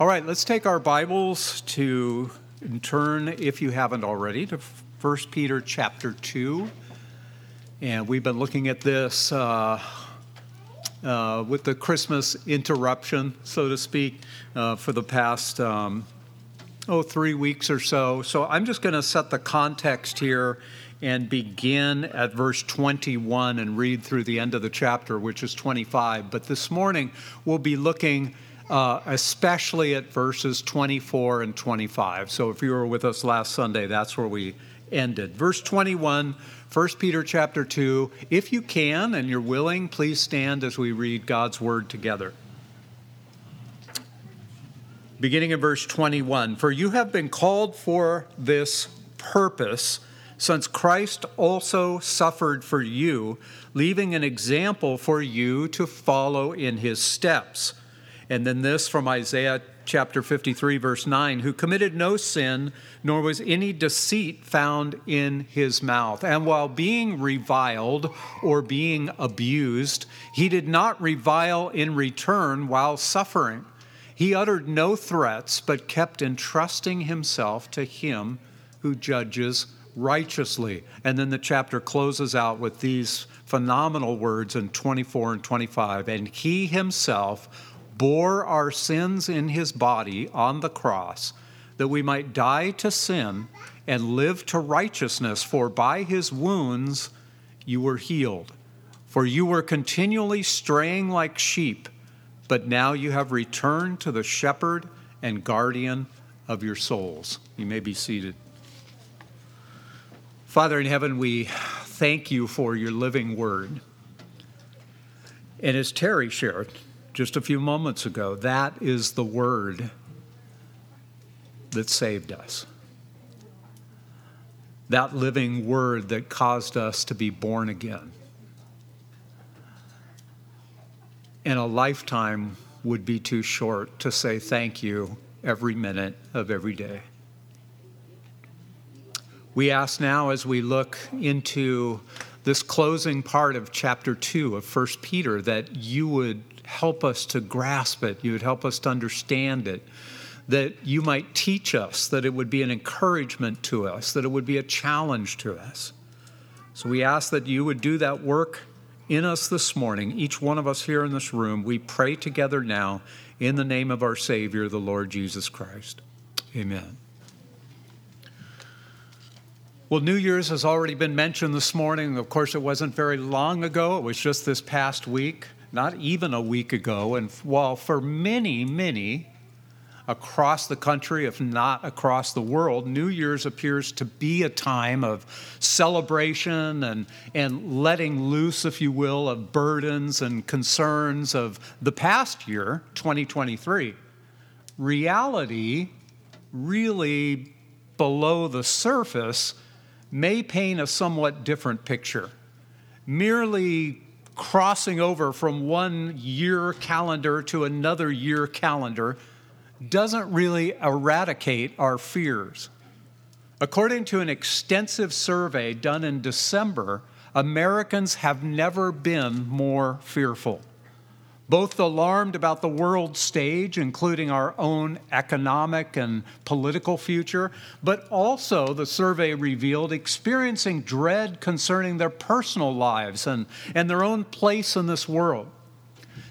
All right, let's take our Bibles to turn, if you haven't already, to 1 Peter chapter 2. And we've been looking at this uh, uh, with the Christmas interruption, so to speak, uh, for the past, um, oh, three weeks or so. So I'm just going to set the context here and begin at verse 21 and read through the end of the chapter, which is 25. But this morning, we'll be looking uh, especially at verses 24 and 25. So if you were with us last Sunday, that's where we ended. Verse 21, 1 Peter chapter 2. If you can and you're willing, please stand as we read God's word together. Beginning in verse 21 For you have been called for this purpose, since Christ also suffered for you, leaving an example for you to follow in his steps and then this from Isaiah chapter 53, verse 9 who committed no sin, nor was any deceit found in his mouth. And while being reviled or being abused, he did not revile in return while suffering. He uttered no threats, but kept entrusting himself to him who judges righteously. And then the chapter closes out with these phenomenal words in 24 and 25. And he himself bore our sins in his body on the cross, that we might die to sin and live to righteousness, for by his wounds you were healed. For you were continually straying like sheep, but now you have returned to the shepherd and guardian of your souls. You may be seated. Father in heaven, we thank you for your living word. And as Terry shared, just a few moments ago. That is the word that saved us. That living word that caused us to be born again. And a lifetime would be too short to say thank you every minute of every day. We ask now as we look into this closing part of chapter 2 of 1 Peter that you would help us to grasp it, you would help us to understand it, that you might teach us, that it would be an encouragement to us, that it would be a challenge to us. So we ask that you would do that work in us this morning, each one of us here in this room. We pray together now in the name of our Savior, the Lord Jesus Christ. Amen. Well, New Year's has already been mentioned this morning. Of course, it wasn't very long ago, it was just this past week not even a week ago. And while for many, many across the country, if not across the world, New Year's appears to be a time of celebration and, and letting loose, if you will, of burdens and concerns of the past year, 2023. Reality, really below the surface, may paint a somewhat different picture. Merely crossing over from one year calendar to another year calendar doesn't really eradicate our fears. According to an extensive survey done in December, Americans have never been more fearful both alarmed about the world stage, including our own economic and political future, but also, the survey revealed, experiencing dread concerning their personal lives and, and their own place in this world.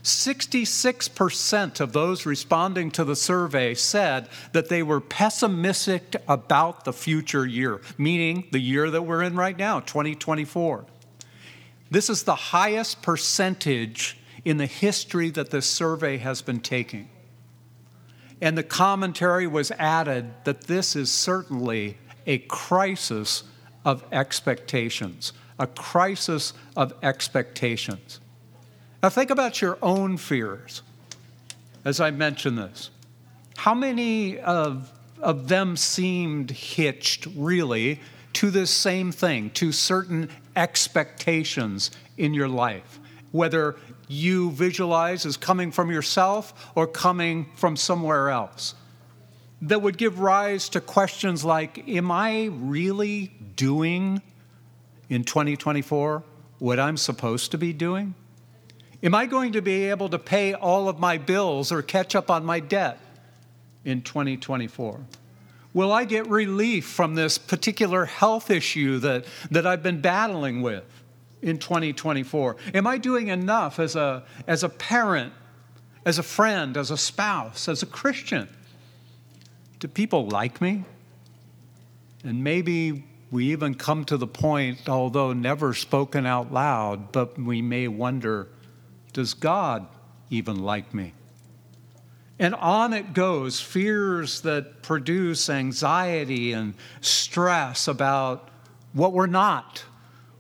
66% of those responding to the survey said that they were pessimistic about the future year, meaning the year that we're in right now, 2024. This is the highest percentage in the history that this survey has been taking. And the commentary was added that this is certainly a crisis of expectations, a crisis of expectations. Now, think about your own fears as I mention this. How many of, of them seemed hitched, really, to this same thing, to certain expectations in your life? Whether you visualize as coming from yourself or coming from somewhere else. That would give rise to questions like Am I really doing in 2024 what I'm supposed to be doing? Am I going to be able to pay all of my bills or catch up on my debt? in 2024? Will I get relief from this particular health issue that, that I've been battling with in 2024? Am I doing enough as a, as a parent, as a friend, as a spouse, as a Christian? Do people like me? And maybe we even come to the point, although never spoken out loud, but we may wonder does God even like me? And on it goes fears that produce anxiety and stress about what we're not,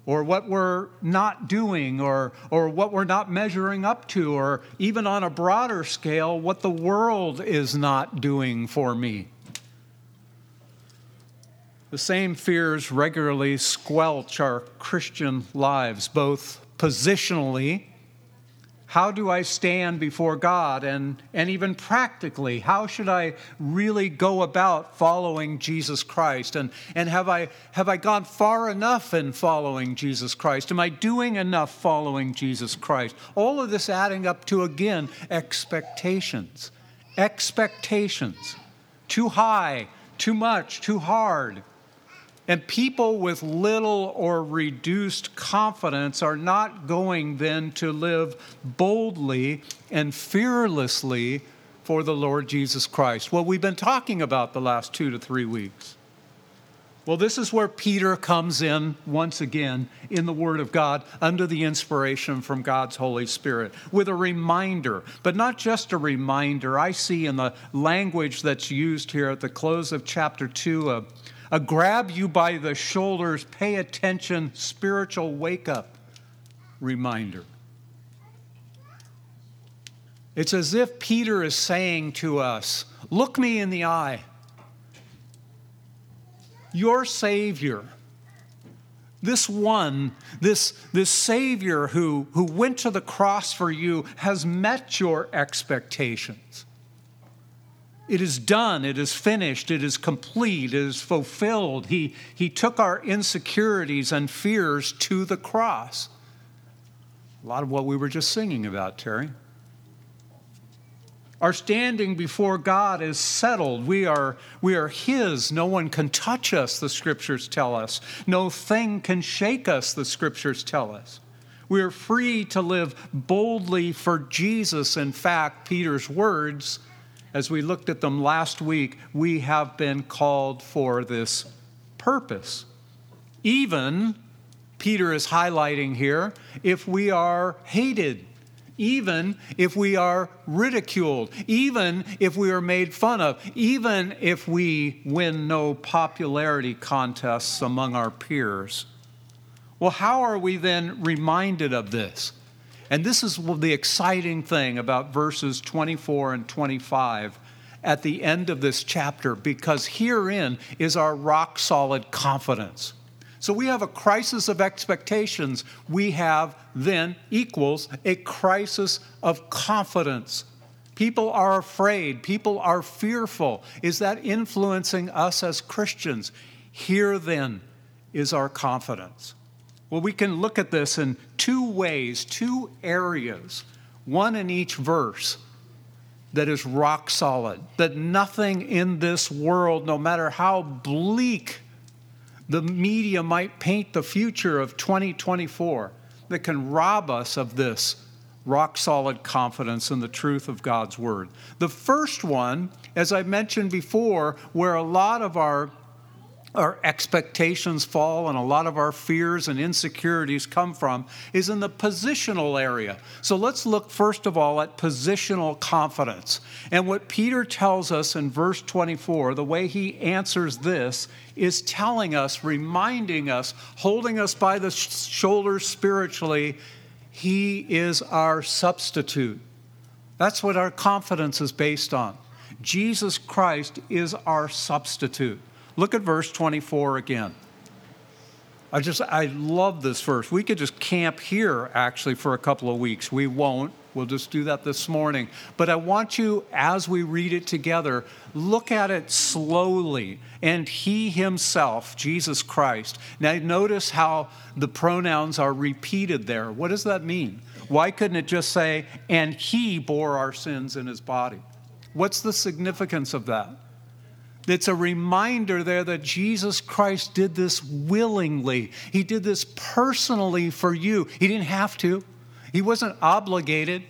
or what we're not doing, or, or what we're not measuring up to, or even on a broader scale, what the world is not doing for me. The same fears regularly squelch our Christian lives, both positionally how do I stand before God? And, and even practically, how should I really go about following Jesus Christ? And, and have, I, have I gone far enough in following Jesus Christ? Am I doing enough following Jesus Christ? All of this adding up to, again, expectations. Expectations. Too high, too much, too hard. And people with little or reduced confidence are not going then to live boldly and fearlessly for the Lord Jesus Christ. What we've been talking about the last two to three weeks. Well, this is where Peter comes in once again in the Word of God under the inspiration from God's Holy Spirit with a reminder, but not just a reminder. I see in the language that's used here at the close of chapter 2 of a grab you by the shoulders, pay attention, spiritual wake up reminder. It's as if Peter is saying to us, Look me in the eye. Your Savior, this one, this, this Savior who, who went to the cross for you, has met your expectations. It is done, it is finished, it is complete, it is fulfilled. He, he took our insecurities and fears to the cross. A lot of what we were just singing about, Terry. Our standing before God is settled. We are, we are His. No one can touch us, the scriptures tell us. No thing can shake us, the scriptures tell us. We are free to live boldly for Jesus. In fact, Peter's words as we looked at them last week, we have been called for this purpose. Even, Peter is highlighting here, if we are hated, even if we are ridiculed, even if we are made fun of, even if we win no popularity contests among our peers. Well, how are we then reminded of this? And this is the exciting thing about verses 24 and 25 at the end of this chapter, because herein is our rock solid confidence. So we have a crisis of expectations. We have then equals a crisis of confidence. People are afraid, people are fearful. Is that influencing us as Christians? Here then is our confidence. Well, we can look at this in two ways, two areas, one in each verse that is rock solid, that nothing in this world, no matter how bleak the media might paint the future of 2024, that can rob us of this rock solid confidence in the truth of God's word. The first one, as I mentioned before, where a lot of our our expectations fall and a lot of our fears and insecurities come from is in the positional area. So let's look first of all at positional confidence. And what Peter tells us in verse 24, the way he answers this is telling us, reminding us, holding us by the shoulders spiritually, he is our substitute. That's what our confidence is based on. Jesus Christ is our substitute. Look at verse 24 again. I just, I love this verse. We could just camp here actually for a couple of weeks. We won't. We'll just do that this morning. But I want you, as we read it together, look at it slowly. And He Himself, Jesus Christ. Now, notice how the pronouns are repeated there. What does that mean? Why couldn't it just say, and He bore our sins in His body? What's the significance of that? It's a reminder there that Jesus Christ did this willingly. He did this personally for you. He didn't have to, he wasn't obligated.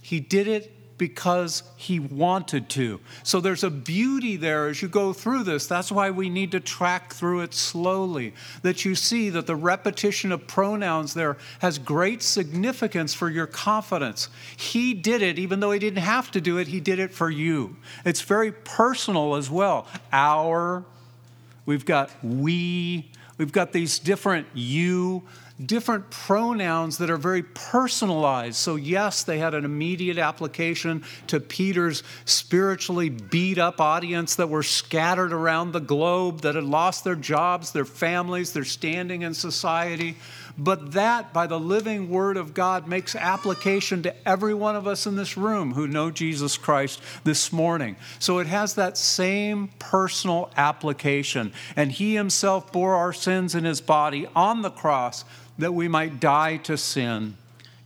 He did it because he wanted to. So there's a beauty there as you go through this. That's why we need to track through it slowly. That you see that the repetition of pronouns there has great significance for your confidence. He did it, even though he didn't have to do it, he did it for you. It's very personal as well. Our, we've got we, we've got these different you different pronouns that are very personalized. So, yes, they had an immediate application to Peter's spiritually beat up audience that were scattered around the globe, that had lost their jobs, their families, their standing in society. But that, by the living word of God, makes application to every one of us in this room who know Jesus Christ this morning. So it has that same personal application. And He Himself bore our sins in His body on the cross that we might die to sin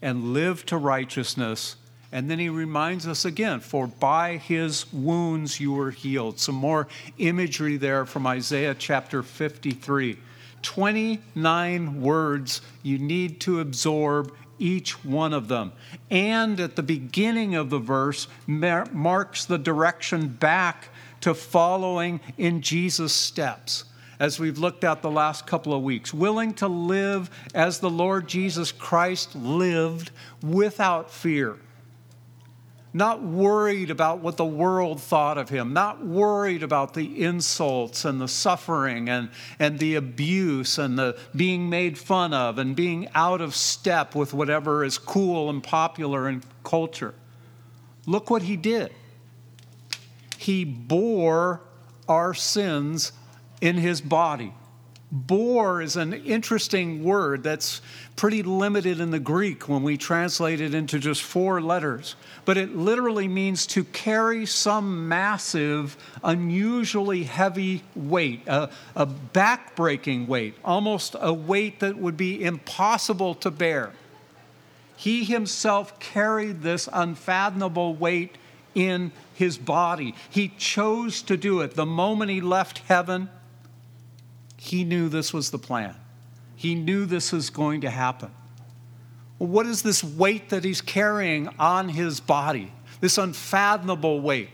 and live to righteousness. And then he reminds us again, for by his wounds you were healed. Some more imagery there from Isaiah chapter 53. 29 words you need to absorb each one of them. And at the beginning of the verse marks the direction back to following in Jesus' steps as we've looked at the last couple of weeks, willing to live as the Lord Jesus Christ lived without fear. Not worried about what the world thought of him, not worried about the insults and the suffering and, and the abuse and the being made fun of and being out of step with whatever is cool and popular in culture. Look what he did. He bore our sins in his body. Bore is an interesting word that's pretty limited in the Greek when we translate it into just four letters. But it literally means to carry some massive, unusually heavy weight, a, a backbreaking weight, almost a weight that would be impossible to bear. He himself carried this unfathomable weight in his body. He chose to do it. The moment he left heaven, he knew this was the plan. He knew this was going to happen. What is this weight that he's carrying on his body? This unfathomable weight.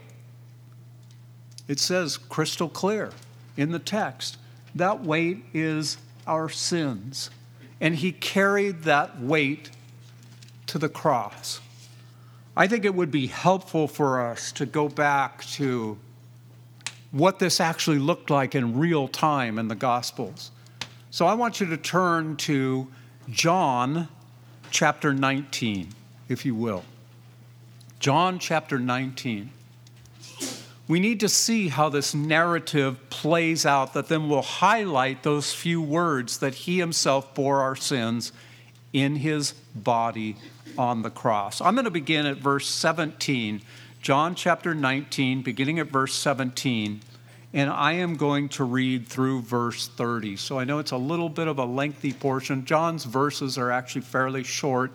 It says crystal clear in the text that weight is our sins. And he carried that weight to the cross. I think it would be helpful for us to go back to what this actually looked like in real time in the Gospels. So I want you to turn to John chapter 19, if you will. John chapter 19. We need to see how this narrative plays out that then will highlight those few words that he himself bore our sins in his body on the cross. I'm going to begin at verse 17 John chapter 19, beginning at verse 17, and I am going to read through verse 30. So I know it's a little bit of a lengthy portion. John's verses are actually fairly short,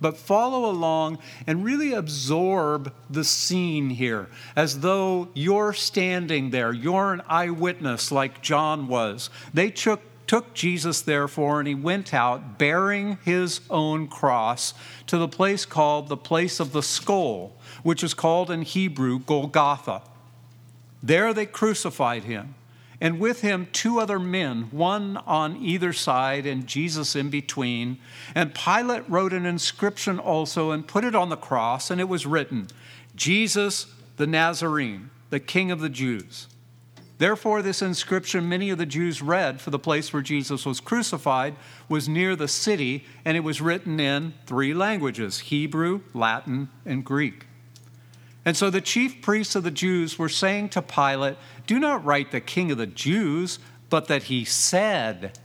but follow along and really absorb the scene here as though you're standing there. You're an eyewitness like John was. They took took Jesus, therefore, and he went out bearing his own cross to the place called the place of the skull, which is called in Hebrew Golgotha. There they crucified him, and with him two other men, one on either side and Jesus in between. And Pilate wrote an inscription also and put it on the cross, and it was written, Jesus the Nazarene, the King of the Jews. Therefore, this inscription many of the Jews read for the place where Jesus was crucified was near the city, and it was written in three languages Hebrew, Latin, and Greek. And so the chief priests of the Jews were saying to Pilate, Do not write the king of the Jews, but that he said,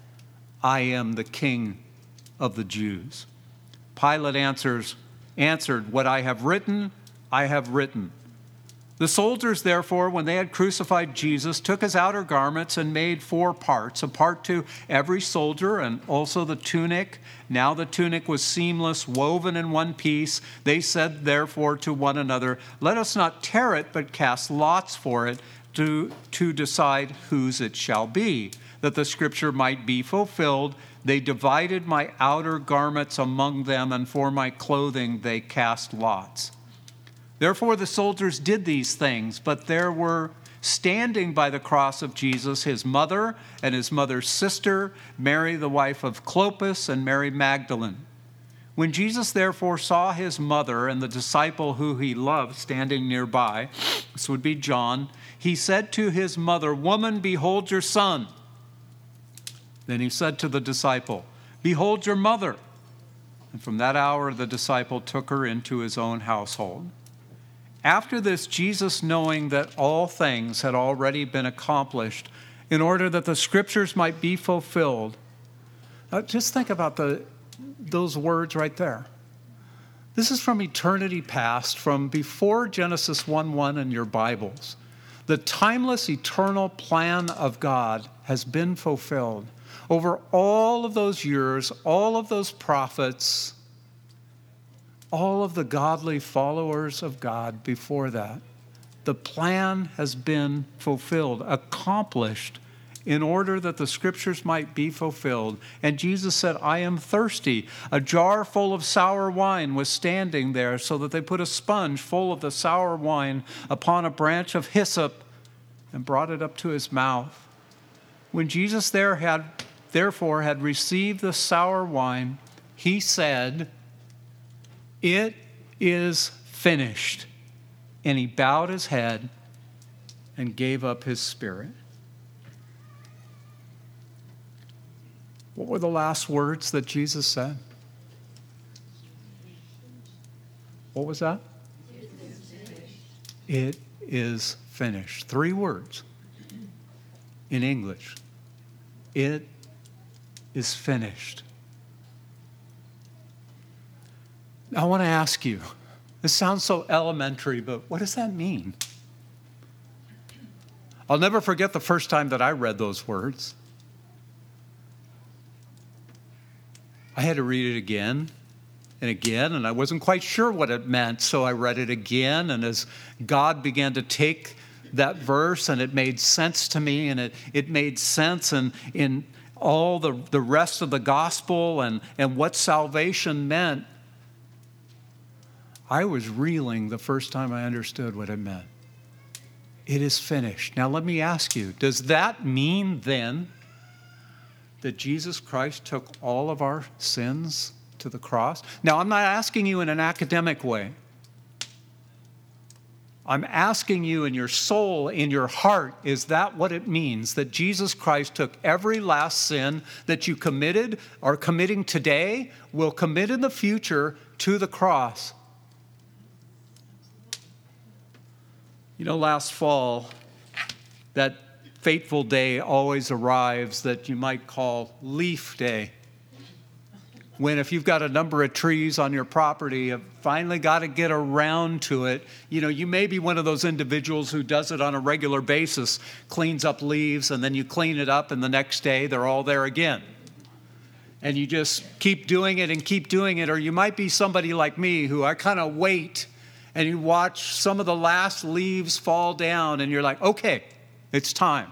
I am the king of the Jews. Pilate answers, answered, What I have written, I have written. The soldiers, therefore, when they had crucified Jesus, took his outer garments and made four parts a part to every soldier, and also the tunic. Now the tunic was seamless, woven in one piece. They said, therefore, to one another, Let us not tear it, but cast lots for it to, to decide whose it shall be, that the scripture might be fulfilled. They divided my outer garments among them, and for my clothing they cast lots. Therefore, the soldiers did these things, but there were standing by the cross of Jesus his mother and his mother's sister, Mary, the wife of Clopas, and Mary Magdalene. When Jesus therefore saw his mother and the disciple who he loved standing nearby, this would be John, he said to his mother, Woman, behold your son. Then he said to the disciple, Behold your mother. And from that hour the disciple took her into his own household. After this, Jesus, knowing that all things had already been accomplished, in order that the scriptures might be fulfilled, uh, just think about the, those words right there. This is from eternity past, from before Genesis 1 1 in your Bibles. The timeless, eternal plan of God has been fulfilled. Over all of those years, all of those prophets, all of the godly followers of God before that. The plan has been fulfilled, accomplished, in order that the scriptures might be fulfilled. And Jesus said, I am thirsty. A jar full of sour wine was standing there, so that they put a sponge full of the sour wine upon a branch of hyssop and brought it up to his mouth. When Jesus there had, therefore had received the sour wine, he said, it is finished. And he bowed his head and gave up his spirit. What were the last words that Jesus said? What was that? It is finished. Three words in English. It is finished. I want to ask you this sounds so elementary, but what does that mean? I'll never forget the first time that I read those words. I had to read it again and again, and I wasn't quite sure what it meant, so I read it again. And as God began to take that verse, and it made sense to me, and it, it made sense in, in all the, the rest of the gospel and, and what salvation meant, I was reeling the first time I understood what it meant. It is finished. Now, let me ask you does that mean then that Jesus Christ took all of our sins to the cross? Now, I'm not asking you in an academic way. I'm asking you in your soul, in your heart, is that what it means? That Jesus Christ took every last sin that you committed, are committing today, will commit in the future to the cross? You know, last fall, that fateful day always arrives that you might call leaf day. When, if you've got a number of trees on your property, you've finally got to get around to it. You know, you may be one of those individuals who does it on a regular basis, cleans up leaves, and then you clean it up, and the next day they're all there again. And you just keep doing it and keep doing it. Or you might be somebody like me who I kind of wait and you watch some of the last leaves fall down, and you're like, okay, it's time.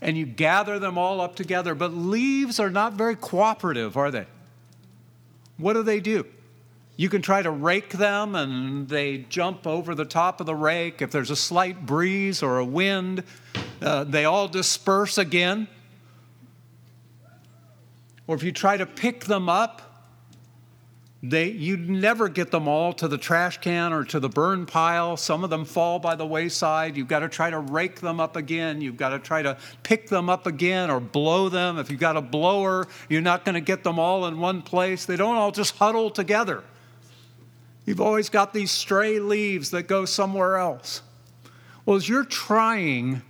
And you gather them all up together. But leaves are not very cooperative, are they? What do they do? You can try to rake them, and they jump over the top of the rake. If there's a slight breeze or a wind, uh, they all disperse again. Or if you try to pick them up, they, you never get them all to the trash can or to the burn pile. Some of them fall by the wayside. You've got to try to rake them up again. You've got to try to pick them up again or blow them. If you've got a blower, you're not going to get them all in one place. They don't all just huddle together. You've always got these stray leaves that go somewhere else. Well, as you're trying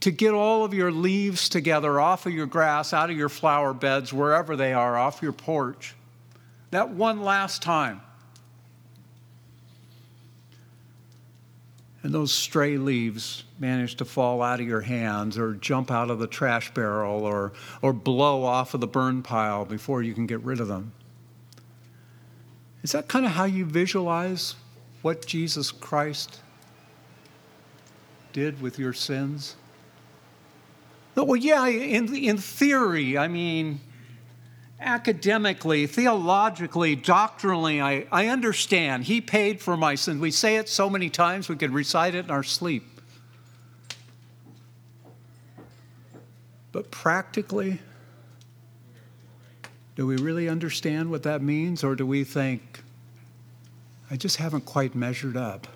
to get all of your leaves together off of your grass, out of your flower beds, wherever they are, off your porch, that one last time. and those stray leaves manage to fall out of your hands or jump out of the trash barrel or, or blow off of the burn pile before you can get rid of them. Is that kind of how you visualize what Jesus Christ did with your sins? Well, yeah, in, in theory, I mean, academically, theologically, doctrinally, I, I understand. He paid for my sins. We say it so many times we could recite it in our sleep. But practically, do we really understand what that means, or do we think, I just haven't quite measured up?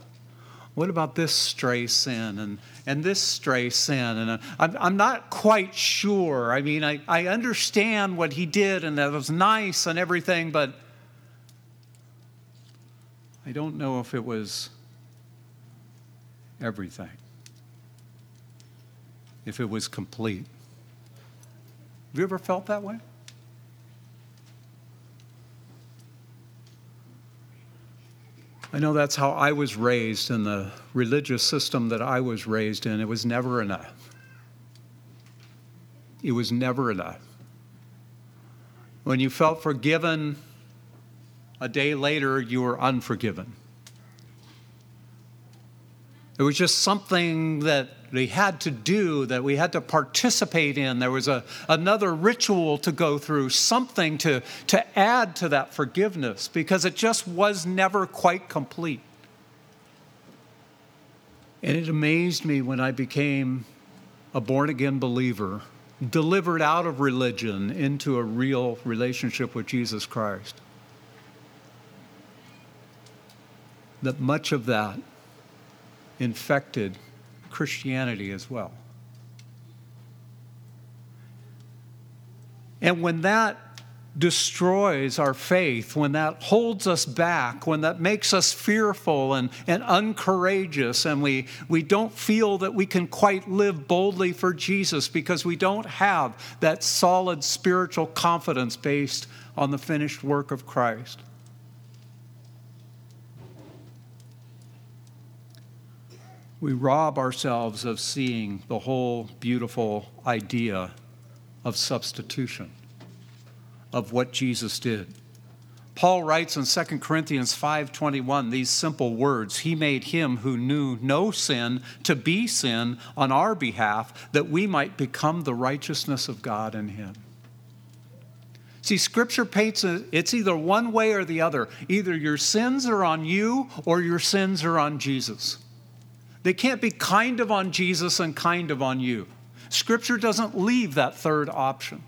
What about this stray sin and, and this stray sin? And uh, I'm, I'm not quite sure. I mean, I, I understand what he did and that was nice and everything, but I don't know if it was everything, if it was complete. Have you ever felt that way? I know that's how I was raised in the religious system that I was raised in. It was never enough. It was never enough. When you felt forgiven, a day later you were unforgiven. It was just something that we had to do, that we had to participate in. There was a, another ritual to go through, something to, to add to that forgiveness, because it just was never quite complete. And it amazed me when I became a born again believer, delivered out of religion into a real relationship with Jesus Christ. That much of that infected Christianity as well. And when that destroys our faith, when that holds us back, when that makes us fearful and, and uncourageous, and we, we don't feel that we can quite live boldly for Jesus because we don't have that solid spiritual confidence based on the finished work of Christ. We rob ourselves of seeing the whole beautiful idea of substitution, of what Jesus did. Paul writes in 2 Corinthians 5:21 these simple words, he made him who knew no sin to be sin on our behalf that we might become the righteousness of God in him. See, scripture paints it's either one way or the other. Either your sins are on you or your sins are on Jesus. They can't be kind of on Jesus and kind of on you. Scripture doesn't leave that third option.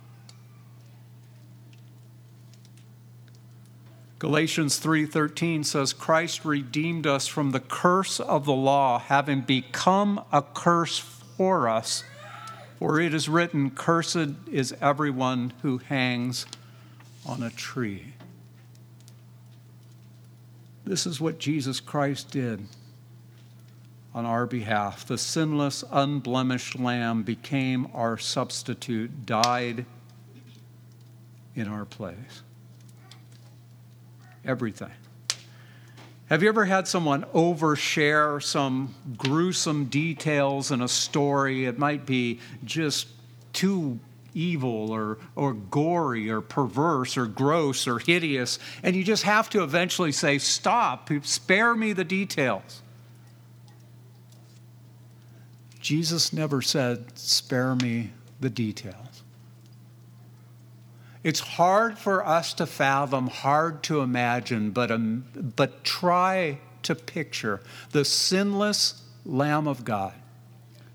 Galatians 3:13 says Christ redeemed us from the curse of the law having become a curse for us for it is written cursed is everyone who hangs on a tree. This is what Jesus Christ did on our behalf. The sinless, unblemished Lamb became our substitute, died in our place. Everything. Have you ever had someone overshare some gruesome details in a story? It might be just too evil or, or gory or perverse or gross or hideous, and you just have to eventually say, Stop, spare me the details. Jesus never said, Spare me the details. It's hard for us to fathom, hard to imagine, but, um, but try to picture the sinless Lamb of God,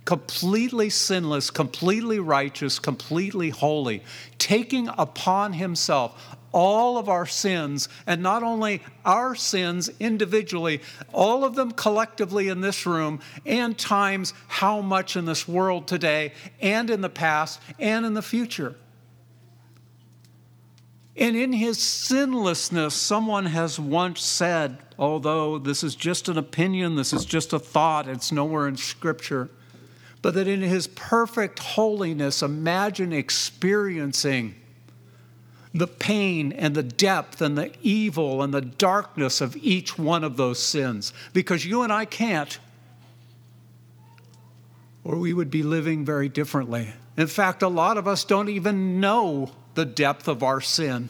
completely sinless, completely righteous, completely holy, taking upon himself all of our sins, and not only our sins individually, all of them collectively in this room, and times how much in this world today, and in the past, and in the future. And in his sinlessness, someone has once said, although this is just an opinion, this is just a thought, it's nowhere in Scripture, but that in his perfect holiness, imagine experiencing the pain and the depth and the evil and the darkness of each one of those sins because you and I can't. or we would be living very differently. In fact, a lot of us don't even know the depth of our sin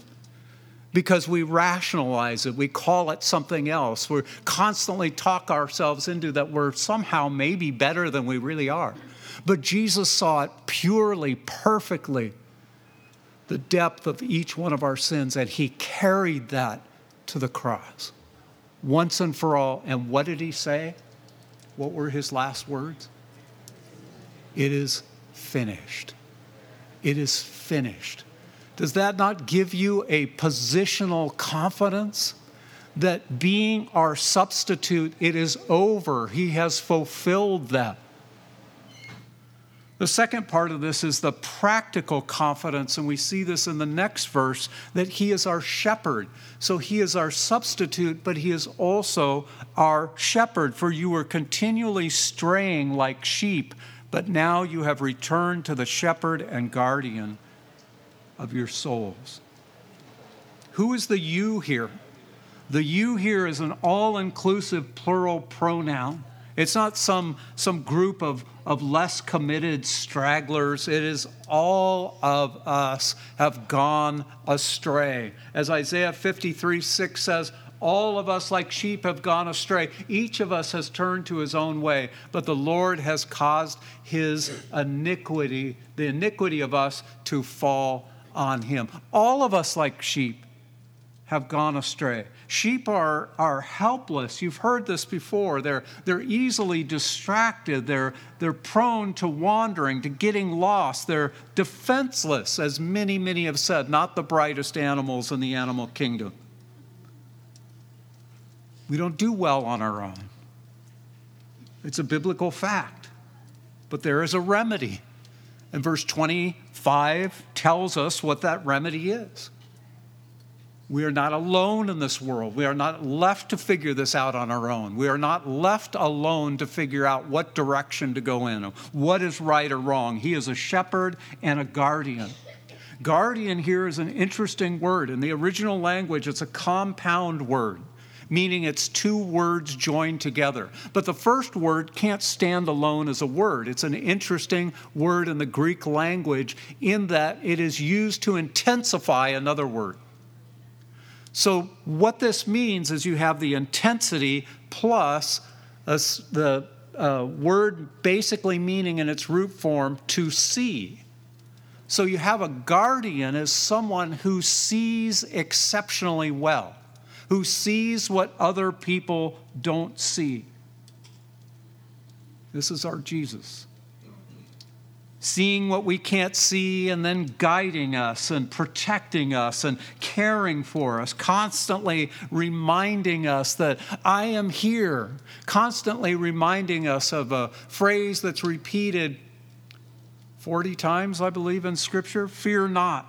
because we rationalize it. We call it something else. We constantly talk ourselves into that we're somehow maybe better than we really are. But Jesus saw it purely, perfectly, the depth of each one of our sins, and He carried that to the cross once and for all. And what did He say? What were His last words? It is finished. It is finished. Does that not give you a positional confidence that being our substitute, it is over? He has fulfilled that. The second part of this is the practical confidence, and we see this in the next verse that He is our shepherd. So He is our substitute, but He is also our shepherd. For you were continually straying like sheep but now you have returned to the shepherd and guardian of your souls. Who is the you here? The you here is an all inclusive plural pronoun. It's not some, some group of, of less committed stragglers. It is all of us have gone astray. As Isaiah 53 6 says, all of us, like sheep, have gone astray. Each of us has turned to his own way, but the Lord has caused his iniquity, the iniquity of us, to fall on him. All of us, like sheep, have gone astray. Sheep are, are helpless. You've heard this before. They're, they're easily distracted. They're, they're prone to wandering, to getting lost. They're defenseless, as many, many have said, not the brightest animals in the animal kingdom. We don't do well on our own. It's a biblical fact. But there is a remedy. And verse 25 tells us what that remedy is. We are not alone in this world. We are not left to figure this out on our own. We are not left alone to figure out what direction to go in, what is right or wrong. He is a shepherd and a guardian. Guardian here is an interesting word. In the original language, it's a compound word meaning it's two words joined together. But the first word can't stand alone as a word. It's an interesting word in the Greek language in that it is used to intensify another word. So, what this means is you have the intensity plus the uh, word basically meaning in its root form to see. So, you have a guardian as someone who sees exceptionally well who sees what other people don't see. This is our Jesus. Seeing what we can't see and then guiding us and protecting us and caring for us, constantly reminding us that I am here, constantly reminding us of a phrase that's repeated 40 times, I believe, in Scripture fear not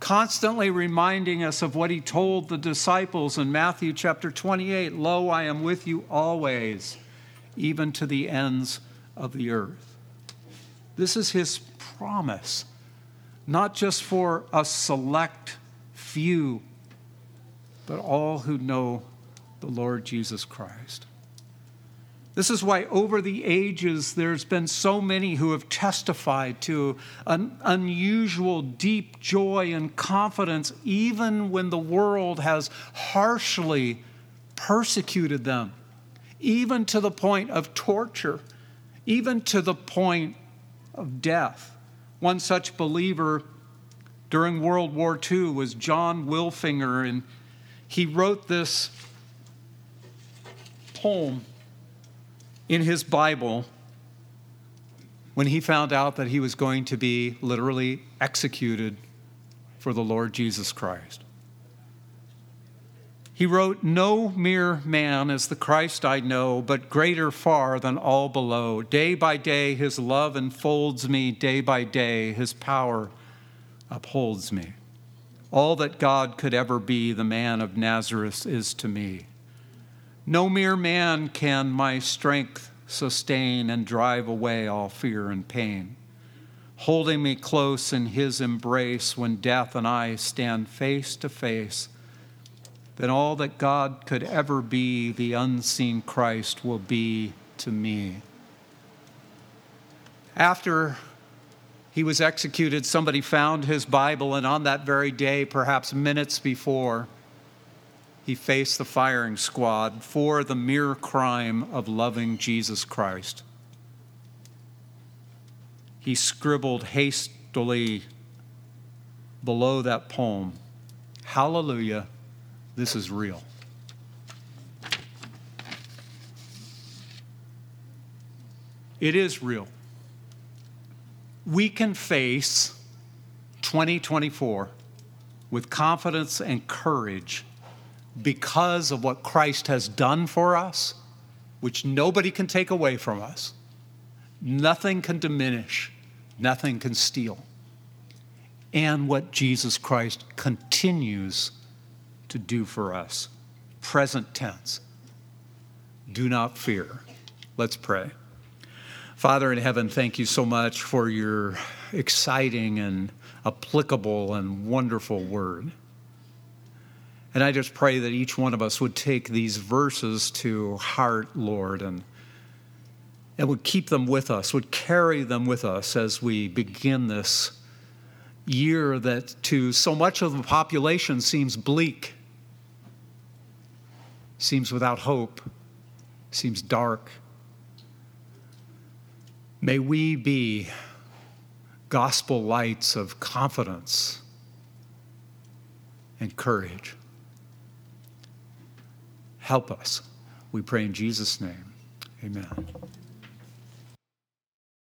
constantly reminding us of what he told the disciples in Matthew chapter 28 Lo, I am with you always, even to the ends of the earth. This is his promise, not just for a select few, but all who know the Lord Jesus Christ. This is why, over the ages, there's been so many who have testified to an unusual, deep joy and confidence, even when the world has harshly persecuted them, even to the point of torture, even to the point of death. One such believer during World War II was John Wilfinger, and he wrote this poem in his Bible when he found out that he was going to be literally executed for the Lord Jesus Christ. He wrote, No mere man is the Christ I know, but greater far than all below. Day by day, his love enfolds me, day by day, his power upholds me. All that God could ever be, the man of Nazareth is to me. No mere man can my strength sustain and drive away all fear and pain. Holding me close in his embrace when death and I stand face to face, then all that God could ever be, the unseen Christ, will be to me. After he was executed, somebody found his Bible, and on that very day, perhaps minutes before, he faced the firing squad for the mere crime of loving Jesus Christ. He scribbled hastily below that poem Hallelujah, this is real. It is real. We can face 2024 with confidence and courage because of what Christ has done for us, which nobody can take away from us. Nothing can diminish, nothing can steal. And what Jesus Christ continues to do for us. Present tense. Do not fear. Let's pray. Father in heaven, thank you so much for your exciting and applicable and wonderful word. And I just pray that each one of us would take these verses to heart, Lord, and, and would keep them with us, would carry them with us as we begin this year that to so much of the population seems bleak, seems without hope, seems dark. May we be gospel lights of confidence and courage. Help us. We pray in Jesus' name. Amen.